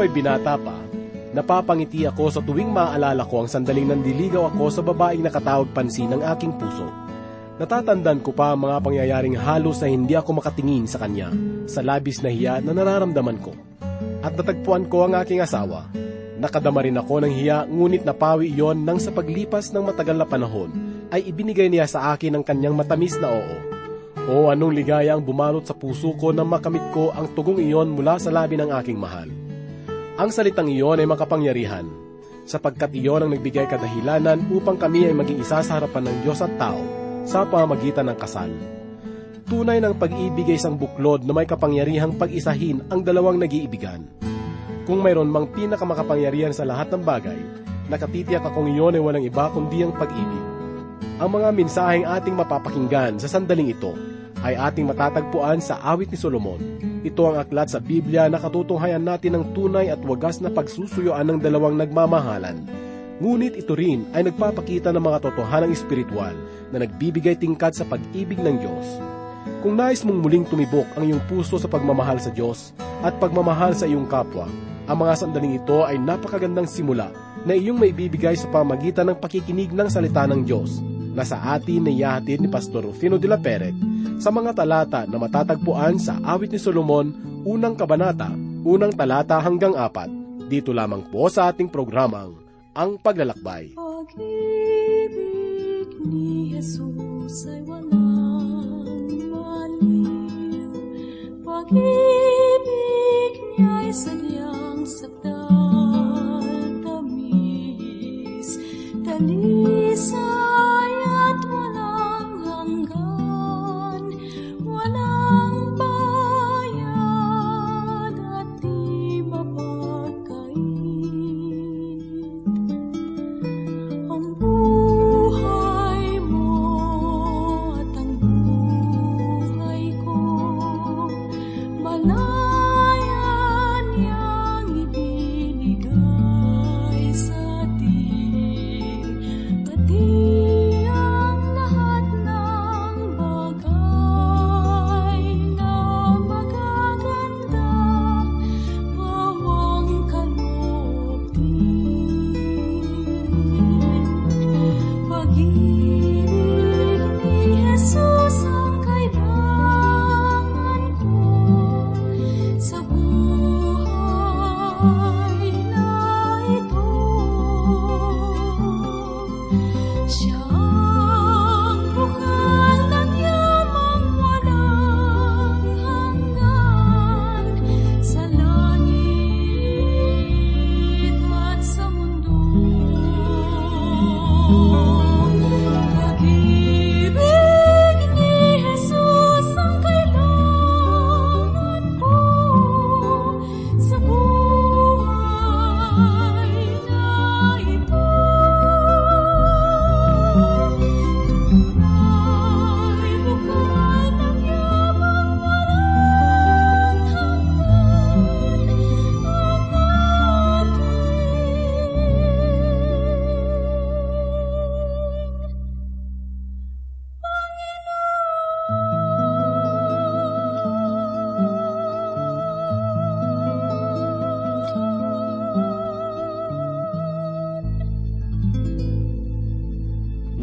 ako'y binata pa, napapangiti ako sa tuwing maaalala ko ang sandaling nandiligaw ako sa babaeng nakatawag pansin ng aking puso. Natatandaan ko pa ang mga pangyayaring halos na hindi ako makatingin sa kanya sa labis na hiya na nararamdaman ko. At natagpuan ko ang aking asawa. Nakadama rin ako ng hiya ngunit napawi iyon nang sa paglipas ng matagal na panahon ay ibinigay niya sa akin ang kanyang matamis na oo. O anong ligaya ang bumalot sa puso ko nang makamit ko ang tugong iyon mula sa labi ng aking mahal. Ang salitang iyon ay makapangyarihan, sapagkat iyon ang nagbigay kadahilanan upang kami ay maging isa sa harapan ng Diyos at tao sa pamamagitan ng kasal. Tunay ng pag-ibig ay isang buklod na may kapangyarihang pag-isahin ang dalawang nag-iibigan. Kung mayroon mang pinakamakapangyarihan sa lahat ng bagay, nakatitiyak akong iyon ay walang iba kundi ang pag-ibig. Ang mga mensaheng ating mapapakinggan sa sandaling ito ay ating matatagpuan sa awit ni Solomon. Ito ang aklat sa Biblia na katutunghayan natin ng tunay at wagas na pagsusuyuan ng dalawang nagmamahalan. Ngunit ito rin ay nagpapakita ng mga totohanang espiritual na nagbibigay tingkad sa pag-ibig ng Diyos. Kung nais mong muling tumibok ang iyong puso sa pagmamahal sa Diyos at pagmamahal sa iyong kapwa, ang mga sandaling ito ay napakagandang simula na iyong maibibigay sa pamagitan ng pakikinig ng salita ng Diyos na sa atin na ni Pastor Rufino de la Peret sa mga talata na matatagpuan sa Awit ni Solomon, unang kabanata, unang talata hanggang apat. Dito lamang po sa ating programang Ang Paglalakbay. Pag-ibig ni Jesus ay walang maliw. Pag-ibig niya'y sadyang sakdal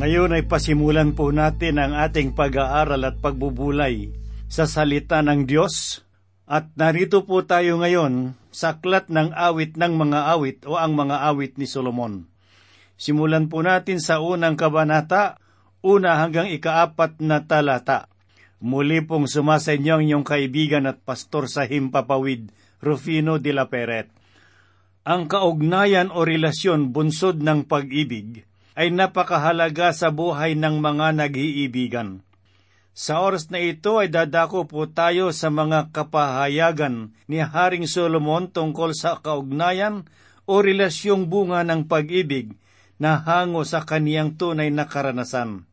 Ngayon ay pasimulan po natin ang ating pag-aaral at pagbubulay sa salita ng Diyos. At narito po tayo ngayon sa aklat ng awit ng mga awit o ang mga awit ni Solomon. Simulan po natin sa unang kabanata, una hanggang ikaapat na talata. Muli pong sumasa inyo ang inyong kaibigan at pastor sa Himpapawid, Rufino de la Peret. Ang kaugnayan o relasyon bunsod ng pag-ibig ay napakahalaga sa buhay ng mga nag-iibigan. Sa oras na ito ay dadako po tayo sa mga kapahayagan ni Haring Solomon tungkol sa kaugnayan o relasyong bunga ng pag-ibig na hango sa kaniyang tunay na karanasan.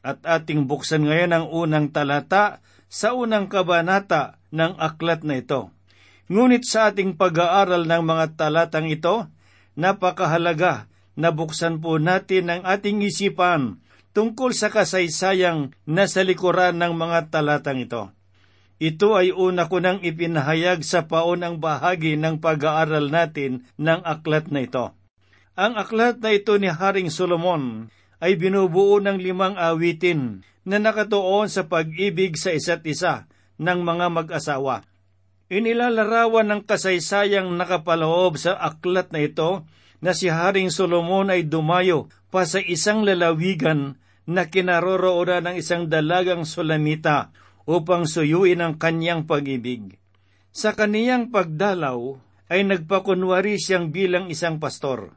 At ating buksan ngayon ang unang talata sa unang kabanata ng aklat na ito. Ngunit sa ating pag-aaral ng mga talatang ito, napakahalaga na buksan po natin ang ating isipan tungkol sa kasaysayang nasa likuran ng mga talatang ito. Ito ay una ko nang ipinahayag sa paunang bahagi ng pag-aaral natin ng aklat na ito. Ang aklat na ito ni Haring Solomon ay binubuo ng limang awitin na nakatuon sa pag-ibig sa isa't isa ng mga mag-asawa. Inilalarawan ng kasaysayang nakapaloob sa aklat na ito na si Haring Solomon ay dumayo pa sa isang lalawigan na kinaroroonan ng isang dalagang sulamita upang suyuin ang kanyang pag-ibig. Sa kaniyang pagdalaw ay nagpakunwari siyang bilang isang pastor.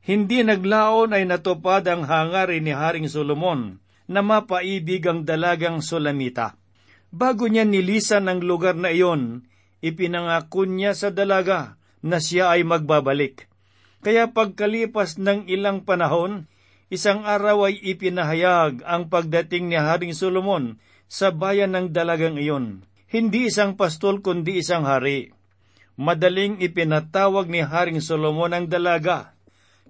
Hindi naglaon ay natupad ang hangarin ni Haring Solomon na mapaibig ang dalagang sulamita. Bago niya nilisan ang lugar na iyon, ipinangako niya sa dalaga na siya ay magbabalik. Kaya pagkalipas ng ilang panahon, isang araw ay ipinahayag ang pagdating ni Haring Solomon sa bayan ng dalagang iyon. Hindi isang pastol kundi isang hari. Madaling ipinatawag ni Haring Solomon ang dalaga.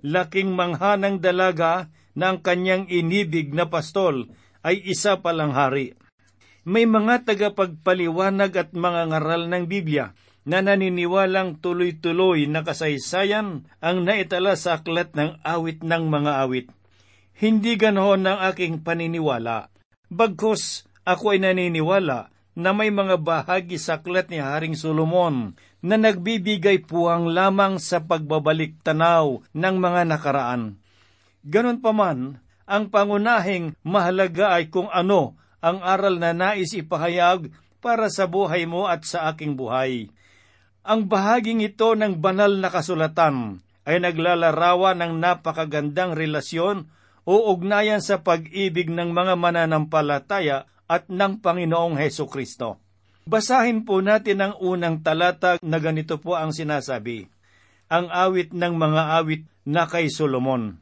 Laking mangha ng dalaga na ang kanyang inibig na pastol ay isa palang hari. May mga tagapagpaliwanag at mga ngaral ng Biblia na naniniwalang tuloy-tuloy na kasaysayan ang naitala sa aklat ng awit ng mga awit. Hindi ganoon ang aking paniniwala. Bagkus, ako ay naniniwala na may mga bahagi sa aklat ni Haring Solomon na nagbibigay puwang lamang sa pagbabalik tanaw ng mga nakaraan. Ganon pa man, ang pangunahing mahalaga ay kung ano ang aral na nais ipahayag para sa buhay mo at sa aking buhay. Ang bahaging ito ng banal na kasulatan ay naglalarawan ng napakagandang relasyon o ugnayan sa pag-ibig ng mga mananampalataya at ng Panginoong Heso Kristo. Basahin po natin ang unang talata na ganito po ang sinasabi. Ang awit ng mga awit na kay Solomon.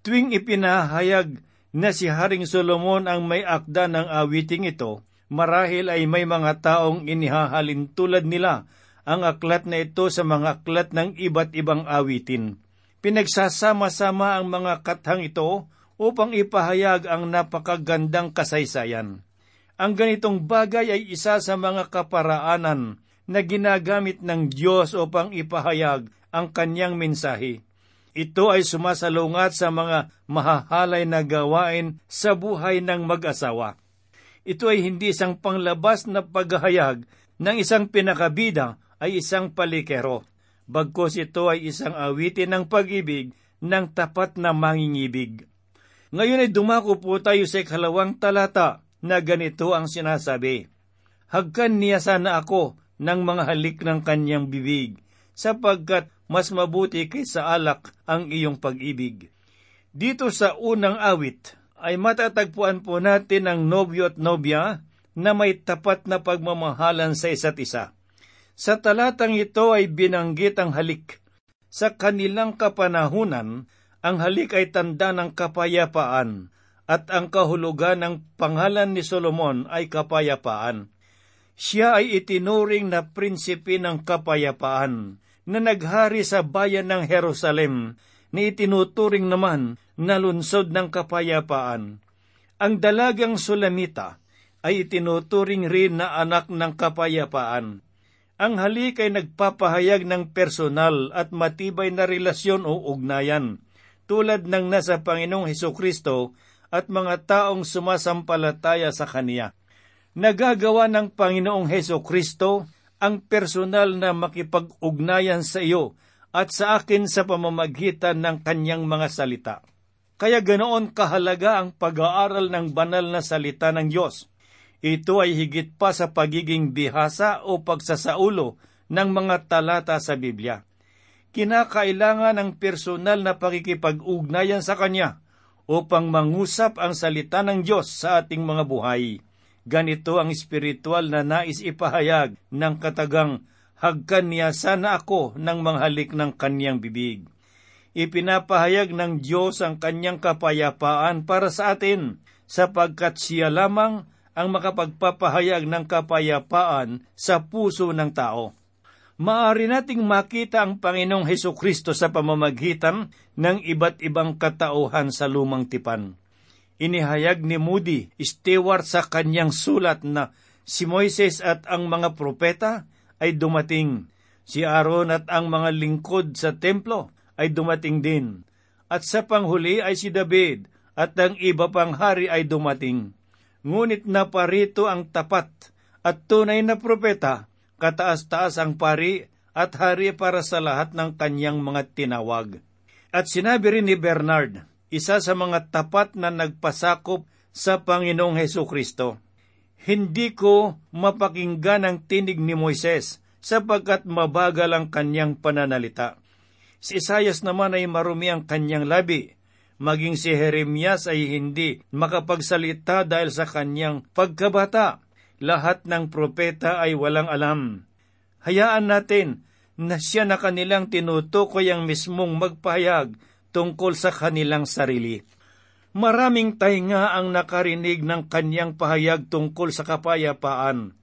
Tuwing ipinahayag na si Haring Solomon ang may akda ng awiting ito, marahil ay may mga taong inihahalin tulad nila ang aklat na ito sa mga aklat ng iba't ibang awitin. Pinagsasama-sama ang mga kathang ito upang ipahayag ang napakagandang kasaysayan. Ang ganitong bagay ay isa sa mga kaparaanan na ginagamit ng Diyos upang ipahayag ang kanyang mensahe. Ito ay sumasalungat sa mga mahahalay na gawain sa buhay ng mag-asawa. Ito ay hindi isang panglabas na paghahayag ng isang pinakabida ay isang palikero. Bagkos ito ay isang awitin ng pag-ibig ng tapat na mangingibig. Ngayon ay dumako po tayo sa ikalawang talata na ganito ang sinasabi. Hagkan niya sana ako ng mga halik ng kanyang bibig, sapagkat mas mabuti kaysa alak ang iyong pag-ibig. Dito sa unang awit ay matatagpuan po natin ang nobyo at nobya na may tapat na pagmamahalan sa isa't isa. Sa talatang ito ay binanggit ang halik. Sa kanilang kapanahunan, ang halik ay tanda ng kapayapaan at ang kahulugan ng pangalan ni Solomon ay kapayapaan. Siya ay itinuring na prinsipe ng kapayapaan na naghari sa bayan ng Jerusalem ni itinuturing naman na lunsod ng kapayapaan. Ang dalagang Sulamita ay itinuturing rin na anak ng kapayapaan. Ang halik ay nagpapahayag ng personal at matibay na relasyon o ugnayan, tulad ng nasa Panginoong Heso Kristo at mga taong sumasampalataya sa Kaniya. Nagagawa ng Panginoong Heso Kristo ang personal na makipag-ugnayan sa iyo at sa akin sa pamamagitan ng kanyang mga salita. Kaya ganoon kahalaga ang pag-aaral ng banal na salita ng Diyos. Ito ay higit pa sa pagiging bihasa o pagsasaulo ng mga talata sa Biblia. Kinakailangan ng personal na pakikipag-ugnayan sa Kanya upang mangusap ang salita ng Diyos sa ating mga buhay. Ganito ang espiritual na nais ipahayag ng katagang hagkan niya sana ako ng manghalik ng kanyang bibig. Ipinapahayag ng Diyos ang kanyang kapayapaan para sa atin, sapagkat siya lamang ang makapagpapahayag ng kapayapaan sa puso ng tao. Maari nating makita ang Panginoong Heso Kristo sa pamamagitan ng iba't ibang katauhan sa lumang tipan. Inihayag ni Moody Stewart sa kanyang sulat na Si Moises at ang mga propeta ay dumating. Si Aaron at ang mga lingkod sa templo ay dumating din. At sa panghuli ay si David at ang iba pang hari ay dumating. Ngunit naparito ang tapat at tunay na propeta, kataas-taas ang pari at hari para sa lahat ng kanyang mga tinawag. At sinabi rin ni Bernard, isa sa mga tapat na nagpasakop sa Panginoong Heso Kristo. Hindi ko mapakinggan ang tinig ni Moises sapagkat mabagal ang kanyang pananalita. Si Isayas naman ay marumi ang kanyang labi, maging si Jeremias ay hindi makapagsalita dahil sa kanyang pagkabata. Lahat ng propeta ay walang alam. Hayaan natin na siya na kanilang tinutukoy ang mismong magpahayag tungkol sa kanilang sarili. Maraming tainga ang nakarinig ng kanyang pahayag tungkol sa kapayapaan.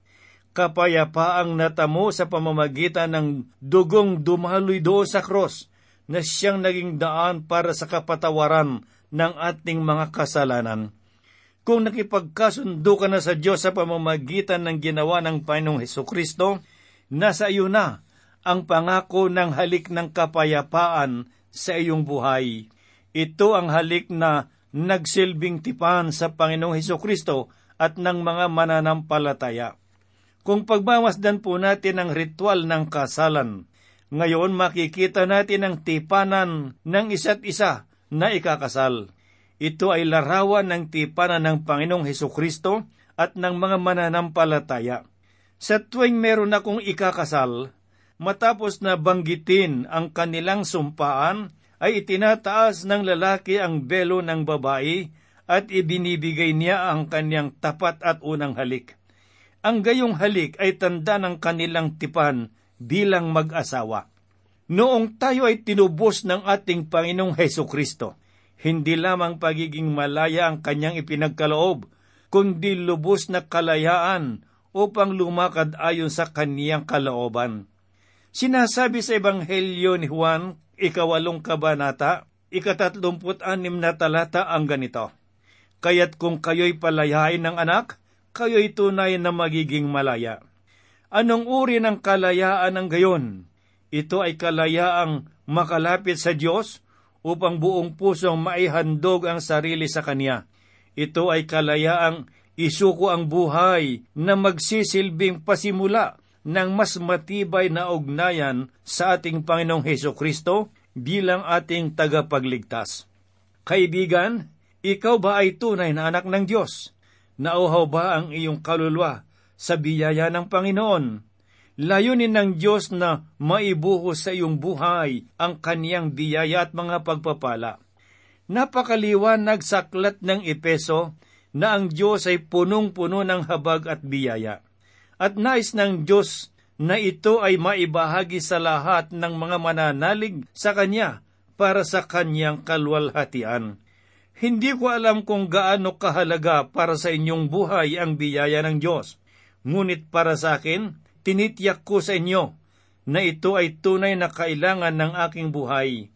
Kapayapaang natamo sa pamamagitan ng dugong dumaloy doon sa cross na siyang naging daan para sa kapatawaran ng ating mga kasalanan. Kung nakipagkasundo ka na sa Diyos sa pamamagitan ng ginawa ng Panginoong Heso Kristo, nasa iyo na ang pangako ng halik ng kapayapaan sa iyong buhay. Ito ang halik na nagsilbing tipan sa Panginoong Heso Kristo at ng mga mananampalataya. Kung pagmamasdan po natin ang ritual ng kasalan, ngayon makikita natin ang tipanan ng isa't isa na ikakasal. Ito ay larawan ng tipanan ng Panginoong Heso Kristo at ng mga mananampalataya. Sa tuwing meron akong ikakasal, matapos na banggitin ang kanilang sumpaan, ay itinataas ng lalaki ang belo ng babae at ibinibigay niya ang kanyang tapat at unang halik. Ang gayong halik ay tanda ng kanilang tipan bilang mag-asawa. Noong tayo ay tinubos ng ating Panginoong Heso Kristo, hindi lamang pagiging malaya ang kanyang ipinagkaloob, kundi lubos na kalayaan upang lumakad ayon sa kaniyang kalooban. Sinasabi sa Ebanghelyo ni Juan, ikawalong kabanata, ikatatlumput anim na talata ang ganito. Kaya't kung kayo'y palayain ng anak, kayo'y tunay na magiging malaya. Anong uri ng kalayaan ng gayon? Ito ay kalayaang makalapit sa Diyos upang buong pusong maihandog ang sarili sa Kanya. Ito ay kalayaang isuko ang buhay na magsisilbing pasimula ng mas matibay na ugnayan sa ating Panginoong Heso Kristo bilang ating tagapagligtas. Kaibigan, ikaw ba ay tunay na anak ng Diyos? Nauhaw ba ang iyong kaluluwa sa biyaya ng Panginoon? Layunin ng Diyos na maibuhos sa iyong buhay ang kaniyang biyaya at mga pagpapala. Napakaliwanag sa aklat ng Epeso na ang Diyos ay punong-puno ng habag at biyaya. At nais ng Diyos na ito ay maibahagi sa lahat ng mga mananalig sa Kanya para sa Kanyang kalwalhatian. Hindi ko alam kung gaano kahalaga para sa inyong buhay ang biyaya ng Diyos. Ngunit para sa akin, tinitiyak ko sa inyo na ito ay tunay na kailangan ng aking buhay.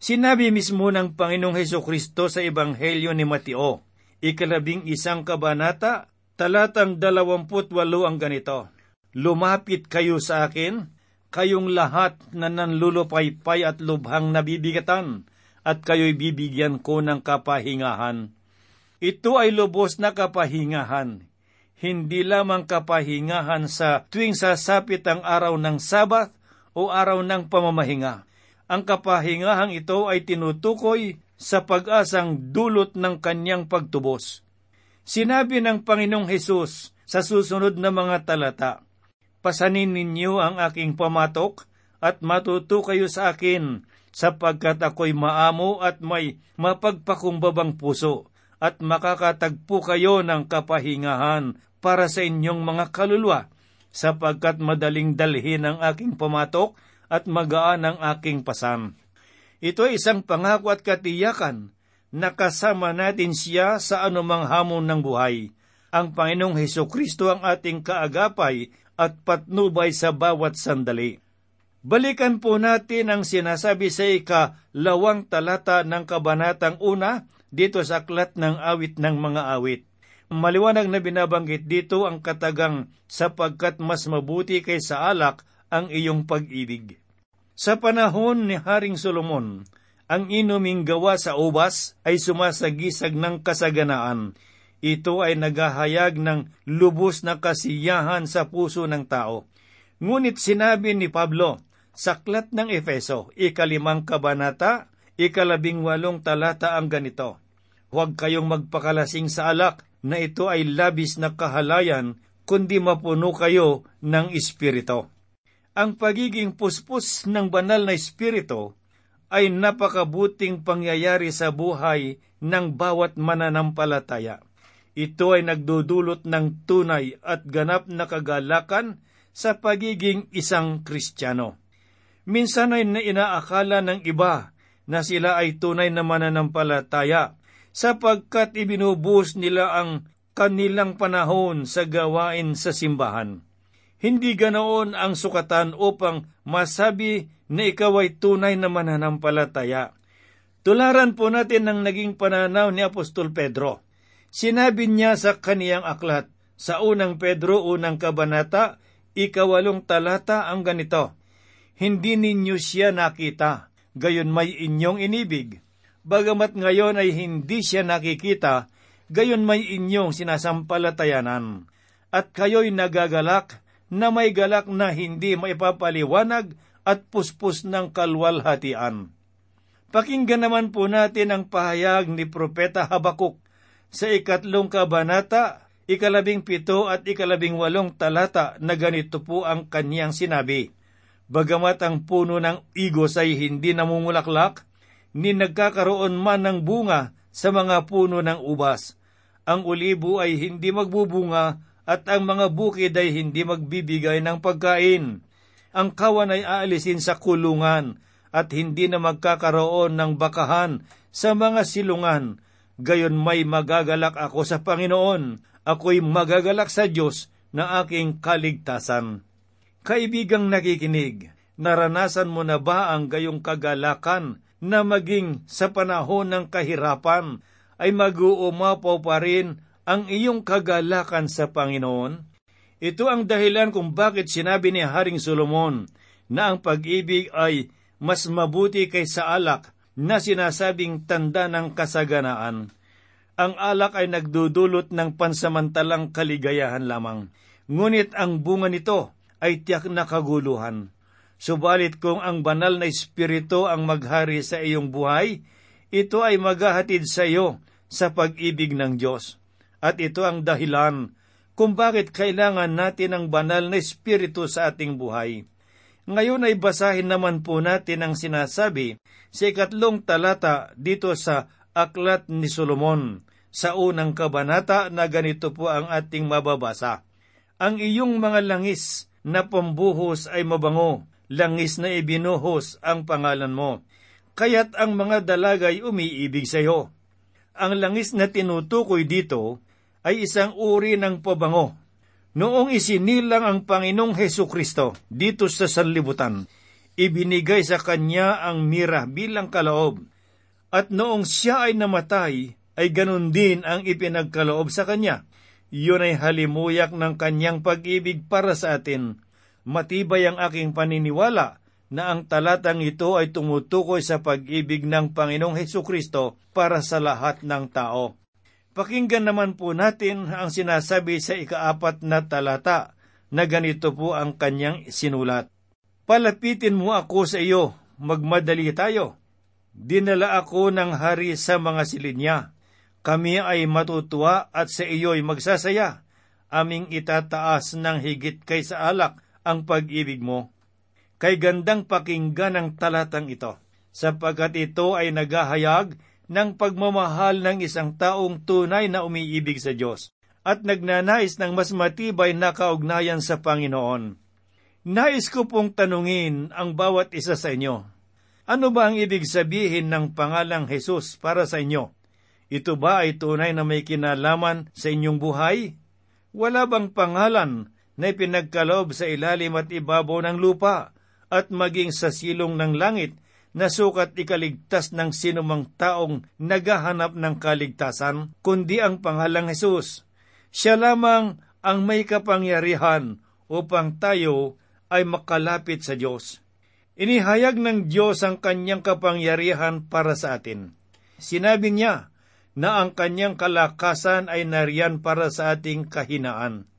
Sinabi mismo ng Panginoong Heso Kristo sa Ebanghelyo ni Mateo, ikalabing isang kabanata, talatang dalawamput walo ang ganito, Lumapit kayo sa akin, kayong lahat na nanlulupaypay at lubhang nabibigatan, at kayo'y bibigyan ko ng kapahingahan. Ito ay lubos na kapahingahan, hindi lamang kapahingahan sa tuwing sasapit ang araw ng Sabat o araw ng pamamahinga. Ang kapahingahang ito ay tinutukoy sa pag-asang dulot ng kanyang pagtubos. Sinabi ng Panginoong Hesus sa susunod na mga talata, Pasanin ninyo ang aking pamatok at matuto kayo sa akin sapagkat ako'y maamo at may mapagpakumbabang puso, at makakatagpo kayo ng kapahingahan para sa inyong mga kaluluwa, sapagkat madaling dalhin ang aking pamatok at magaan ang aking pasan. Ito ay isang pangako at katiyakan na kasama natin siya sa anumang hamon ng buhay. Ang Panginoong Heso Kristo ang ating kaagapay at patnubay sa bawat sandali. Balikan po natin ang sinasabi sa ikalawang talata ng kabanatang una dito sa aklat ng awit ng mga awit. Maliwanag na binabanggit dito ang katagang sapagkat mas mabuti kaysa alak ang iyong pag-ibig. Sa panahon ni Haring Solomon, ang inuming gawa sa ubas ay sumasagisag ng kasaganaan. Ito ay naghahayag ng lubos na kasiyahan sa puso ng tao. Ngunit sinabi ni Pablo, saklat ng Efeso, ikalimang kabanata, ikalabing walong talata ang ganito. Huwag kayong magpakalasing sa alak na ito ay labis na kahalayan, kundi mapuno kayo ng Espiritu. Ang pagiging puspos ng banal na Espiritu ay napakabuting pangyayari sa buhay ng bawat mananampalataya. Ito ay nagdudulot ng tunay at ganap na kagalakan sa pagiging isang Kristiyano. Minsan ay inaakala ng iba na sila ay tunay na mananampalataya sapagkat ibinubuhos nila ang kanilang panahon sa gawain sa simbahan. Hindi ganoon ang sukatan upang masabi na ikaw ay tunay na mananampalataya. Tularan po natin ang naging pananaw ni Apostol Pedro. Sinabi niya sa kaniyang aklat, sa unang Pedro, unang kabanata, ikawalong talata ang ganito, Hindi ninyo siya nakita, gayon may inyong inibig bagamat ngayon ay hindi siya nakikita, gayon may inyong sinasampalatayanan. At kayo'y nagagalak na may galak na hindi maipapaliwanag at puspos ng kalwalhatian. Pakinggan naman po natin ang pahayag ni Propeta Habakuk sa ikatlong kabanata, ikalabing pito at ikalabing walong talata na ganito po ang kanyang sinabi. Bagamat ang puno ng igos ay hindi namumulaklak, ni nagkakaroon man ng bunga sa mga puno ng ubas. Ang ulibo ay hindi magbubunga at ang mga bukid ay hindi magbibigay ng pagkain. Ang kawan ay aalisin sa kulungan at hindi na magkakaroon ng bakahan sa mga silungan. Gayon may magagalak ako sa Panginoon. Ako'y magagalak sa Diyos na aking kaligtasan. Kaibigang nakikinig, naranasan mo na ba ang gayong kagalakan na maging sa panahon ng kahirapan ay mag-uumapaw pa rin ang iyong kagalakan sa Panginoon? Ito ang dahilan kung bakit sinabi ni Haring Solomon na ang pag-ibig ay mas mabuti kaysa alak na sinasabing tanda ng kasaganaan. Ang alak ay nagdudulot ng pansamantalang kaligayahan lamang, ngunit ang bunga nito ay tiyak na kaguluhan. Subalit kung ang banal na espiritu ang maghari sa iyong buhay, ito ay maghahatid sa iyo sa pag-ibig ng Diyos. At ito ang dahilan kung bakit kailangan natin ang banal na espiritu sa ating buhay. Ngayon ay basahin naman po natin ang sinasabi sa ikatlong talata dito sa Aklat ni Solomon, sa unang kabanata na ganito po ang ating mababasa. Ang iyong mga langis na pambuhos ay mabango, langis na ibinuhos ang pangalan mo. Kaya't ang mga dalagay umiibig sa iyo. Ang langis na tinutukoy dito ay isang uri ng pabango. Noong isinilang ang Panginoong Heso Kristo dito sa sanlibutan, ibinigay sa kanya ang mira bilang kalaob. At noong siya ay namatay, ay ganun din ang ipinagkaloob sa kanya. Iyon ay halimuyak ng kanyang pag-ibig para sa atin matibay ang aking paniniwala na ang talatang ito ay tumutukoy sa pag-ibig ng Panginoong Heso Kristo para sa lahat ng tao. Pakinggan naman po natin ang sinasabi sa ikaapat na talata na ganito po ang kanyang sinulat. Palapitin mo ako sa iyo, magmadali tayo. Dinala ako ng hari sa mga silid Kami ay matutuwa at sa iyo'y magsasaya. Aming itataas ng higit kaysa alak ang pag-ibig mo. Kay gandang pakinggan ang talatang ito, sapagkat ito ay naghahayag ng pagmamahal ng isang taong tunay na umiibig sa Diyos at nagnanais ng mas matibay na kaugnayan sa Panginoon. Nais ko pong tanungin ang bawat isa sa inyo. Ano ba ang ibig sabihin ng pangalang Jesus para sa inyo? Ito ba ay tunay na may kinalaman sa inyong buhay? Wala bang pangalan na ipinagkaloob sa ilalim at ibabaw ng lupa at maging sa silong ng langit na sukat ikaligtas ng sinumang taong naghahanap ng kaligtasan, kundi ang pangalang Hesus. Siya lamang ang may kapangyarihan upang tayo ay makalapit sa Diyos. Inihayag ng Diyos ang kanyang kapangyarihan para sa atin. Sinabi niya na ang kanyang kalakasan ay nariyan para sa ating kahinaan.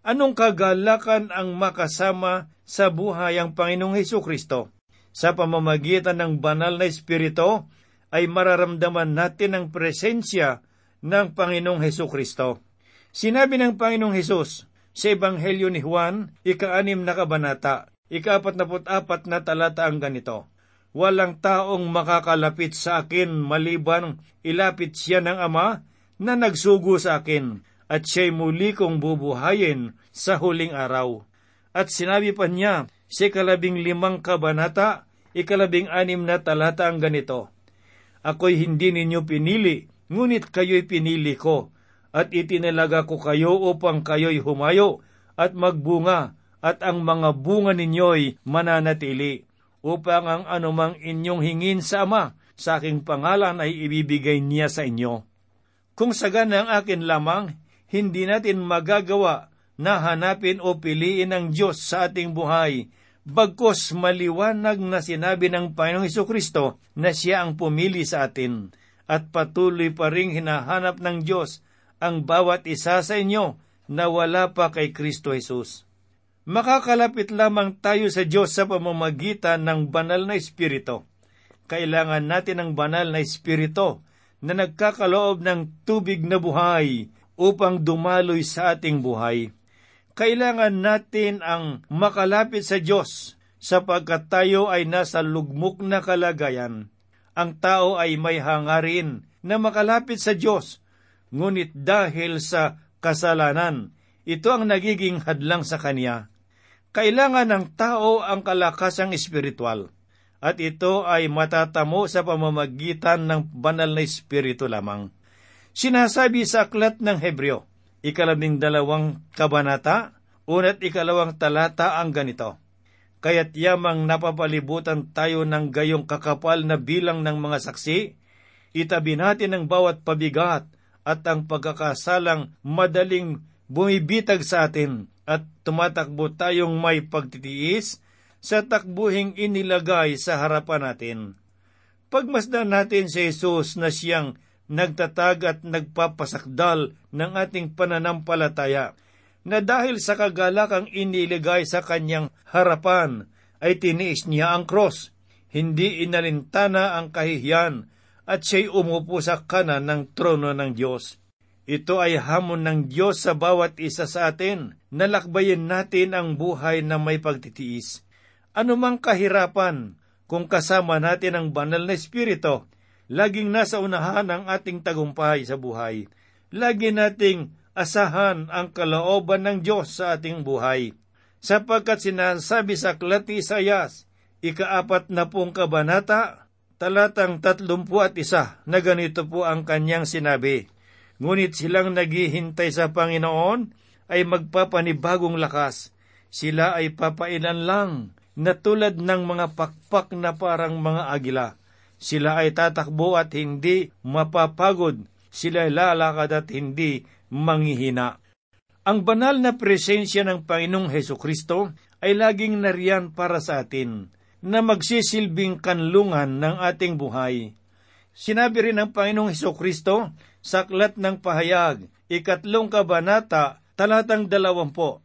Anong kagalakan ang makasama sa buhay ang Panginoong Heso Kristo? Sa pamamagitan ng banal na Espiritu ay mararamdaman natin ang presensya ng Panginoong Heso Kristo. Sinabi ng Panginoong Hesus sa Ebanghelyo ni Juan, ika-anim na kabanata, ika-apat na apat na talata ang ganito, Walang taong makakalapit sa akin maliban ilapit siya ng Ama na nagsugo sa akin, at siya'y muli kong bubuhayin sa huling araw. At sinabi pa niya sa ikalabing limang kabanata, ikalabing anim na talata ang ganito, Ako'y hindi ninyo pinili, ngunit kayo'y pinili ko, at itinalaga ko kayo upang kayo'y humayo at magbunga, at ang mga bunga ninyo'y mananatili, upang ang anumang inyong hingin sa Ama sa aking pangalan ay ibibigay niya sa inyo. Kung sagana ang akin lamang, hindi natin magagawa na hanapin o piliin ang Diyos sa ating buhay, bagkos maliwanag na sinabi ng Panginoong Iso Kristo na siya ang pumili sa atin, at patuloy pa ring hinahanap ng Diyos ang bawat isa sa inyo na wala pa kay Kristo Jesus. Makakalapit lamang tayo sa Diyos sa pamamagitan ng banal na Espiritu. Kailangan natin ng banal na Espiritu na nagkakaloob ng tubig na buhay upang dumaloy sa ating buhay. Kailangan natin ang makalapit sa Diyos sapagkat tayo ay nasa lugmok na kalagayan. Ang tao ay may hangarin na makalapit sa Diyos, ngunit dahil sa kasalanan, ito ang nagiging hadlang sa Kanya. Kailangan ng tao ang kalakasang espiritual, at ito ay matatamo sa pamamagitan ng banal na espiritu lamang. Sinasabi sa aklat ng Hebreo, ikalabing dalawang kabanata, unat ikalawang talata ang ganito, Kaya't yamang napapalibutan tayo ng gayong kakapal na bilang ng mga saksi, itabi natin ang bawat pabigat at ang pagkakasalang madaling bumibitag sa atin at tumatakbo tayong may pagtitiis sa takbuhing inilagay sa harapan natin. Pagmasdan natin si Jesus na siyang nagtatag at nagpapasakdal ng ating pananampalataya, na dahil sa kagalakang iniligay sa kanyang harapan, ay tiniis niya ang cross, hindi inalintana ang kahihiyan, at siya'y umupo sa kanan ng trono ng Diyos. Ito ay hamon ng Diyos sa bawat isa sa atin, na lakbayin natin ang buhay na may pagtitiis. Anumang kahirapan, kung kasama natin ang banal na Espiritu, laging nasa unahan ang ating tagumpay sa buhay. Lagi nating asahan ang kalooban ng Diyos sa ating buhay. Sapagkat sinasabi sa Klati Isayas, ikaapat na pong kabanata, talatang tatlumpu at isa, na ganito po ang kanyang sinabi, Ngunit silang naghihintay sa Panginoon ay magpapanibagong lakas. Sila ay papailan lang na tulad ng mga pakpak na parang mga agila. Sila ay tatakbo at hindi mapapagod. Sila ay lalakad at hindi manghihina. Ang banal na presensya ng Panginoong Heso Kristo ay laging nariyan para sa atin, na magsisilbing kanlungan ng ating buhay. Sinabi rin ng Panginoong Heso Kristo sa aklat ng pahayag, ikatlong kabanata, talatang dalawampo.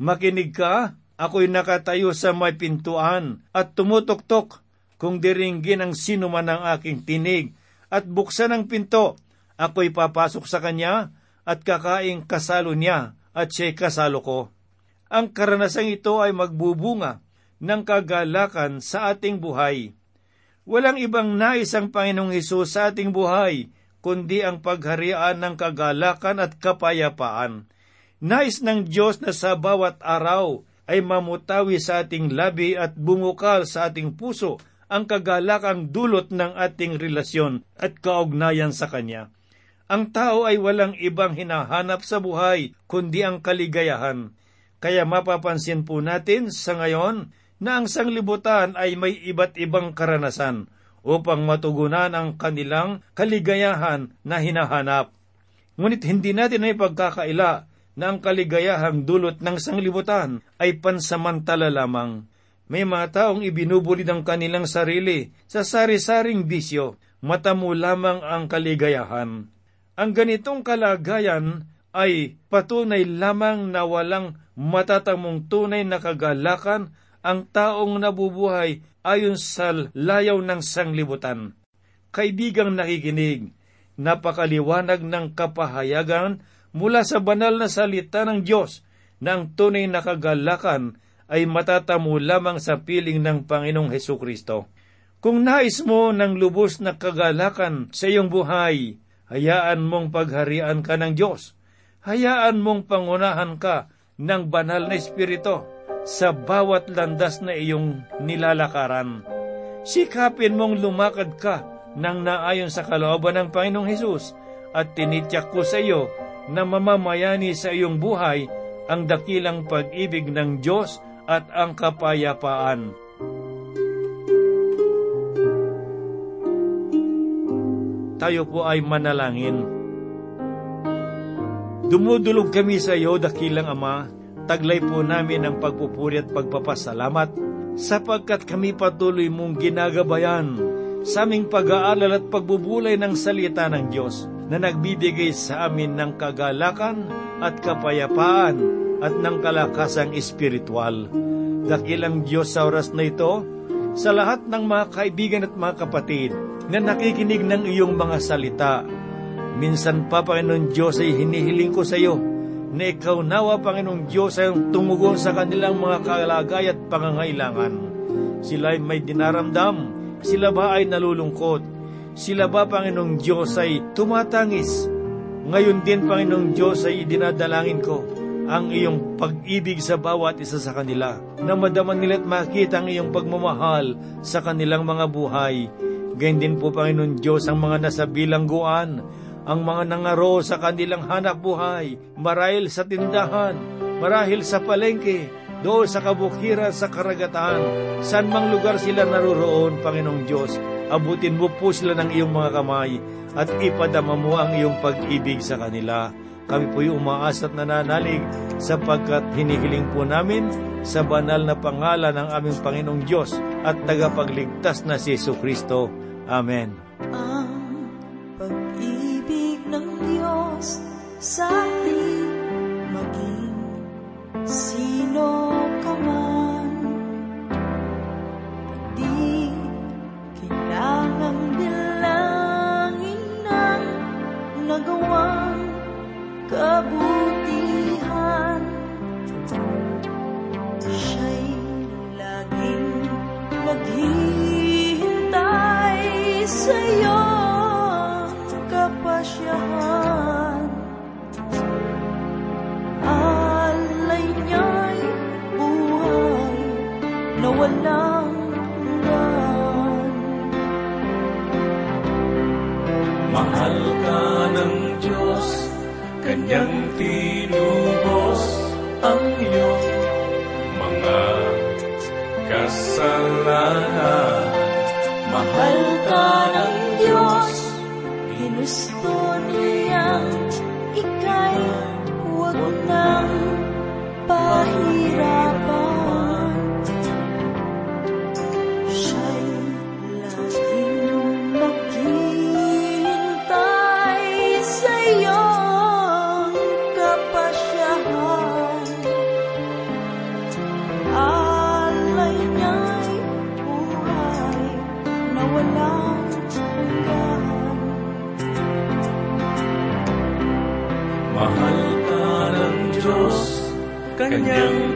Makinig ka, ako'y nakatayo sa may pintuan at tumutuktok kung diringgin ang sino man ang aking tinig at buksan ang pinto, ako'y papasok sa kanya at kakaing kasalo niya at siya'y kasalo ko. Ang karanasang ito ay magbubunga ng kagalakan sa ating buhay. Walang ibang nais ang Panginoong Hesus sa ating buhay, kundi ang pagharian ng kagalakan at kapayapaan. Nais ng Diyos na sa bawat araw ay mamutawi sa ating labi at bumukal sa ating puso ang kagalakang dulot ng ating relasyon at kaugnayan sa Kanya. Ang tao ay walang ibang hinahanap sa buhay kundi ang kaligayahan. Kaya mapapansin po natin sa ngayon na ang sanglibutan ay may iba't ibang karanasan upang matugunan ang kanilang kaligayahan na hinahanap. Ngunit hindi natin ay pagkakaila na ang kaligayahang dulot ng sanglibutan ay pansamantala lamang. May mga taong ibinubuli ng kanilang sarili sa sari-saring bisyo, matamo lamang ang kaligayahan. Ang ganitong kalagayan ay patunay lamang na walang matatamong tunay na kagalakan ang taong nabubuhay ayon sa layaw ng sanglibutan. Kaibigang nakikinig, napakaliwanag ng kapahayagan mula sa banal na salita ng Diyos na ang tunay na kagalakan ay matatamo lamang sa piling ng Panginoong Heso Kristo. Kung nais mo ng lubos na kagalakan sa iyong buhay, hayaan mong pagharian ka ng Diyos. Hayaan mong pangunahan ka ng banal na Espiritu sa bawat landas na iyong nilalakaran. Sikapin mong lumakad ka ng naayon sa kalooban ng Panginoong Hesus at tinityak ko sa iyo na mamamayani sa iyong buhay ang dakilang pag-ibig ng Diyos at ang kapayapaan. Tayo po ay manalangin. Dumudulog kami sa iyo, dakilang Ama, taglay po namin ang pagpupuri at pagpapasalamat sapagkat kami patuloy mong ginagabayan sa aming pag-aaral at pagbubulay ng salita ng Diyos na nagbibigay sa amin ng kagalakan at kapayapaan at ng kalakasang espiritual. Dakilang Diyos sa oras na ito, sa lahat ng mga kaibigan at mga kapatid na nakikinig ng iyong mga salita, minsan pa, Panginoon Diyos, ay hinihiling ko sa iyo na ikaw nawa, Panginoong Diyos, ay tumugon sa kanilang mga kalagay at pangangailangan. Sila ay may dinaramdam, sila ba ay nalulungkot, sila ba, Panginoong Diyos, ay tumatangis. Ngayon din, Panginoong Diyos, ay dinadalangin ko ang iyong pag-ibig sa bawat isa sa kanila, na madaman nila at makita ang iyong pagmamahal sa kanilang mga buhay. Gayun din po, Panginoon Diyos, ang mga nasa bilangguan, ang mga nangaro sa kanilang hanap buhay, marahil sa tindahan, marahil sa palengke, doon sa kabukiran sa karagatan, saan mang lugar sila naroroon, Panginoong Diyos, abutin mo po sila ng iyong mga kamay at ipadama mo ang iyong pag-ibig sa kanila. Kami po'y umaas at nananalig sapagkat hinihiling po namin sa banal na pangalan ng aming Panginoong Diyos at tagapagligtas na si Yesu Kristo. Amen. Ang pag-ibig ng Diyos sa atin maging sino ka man. Di kailangang bilangin ng 可不 Kanyang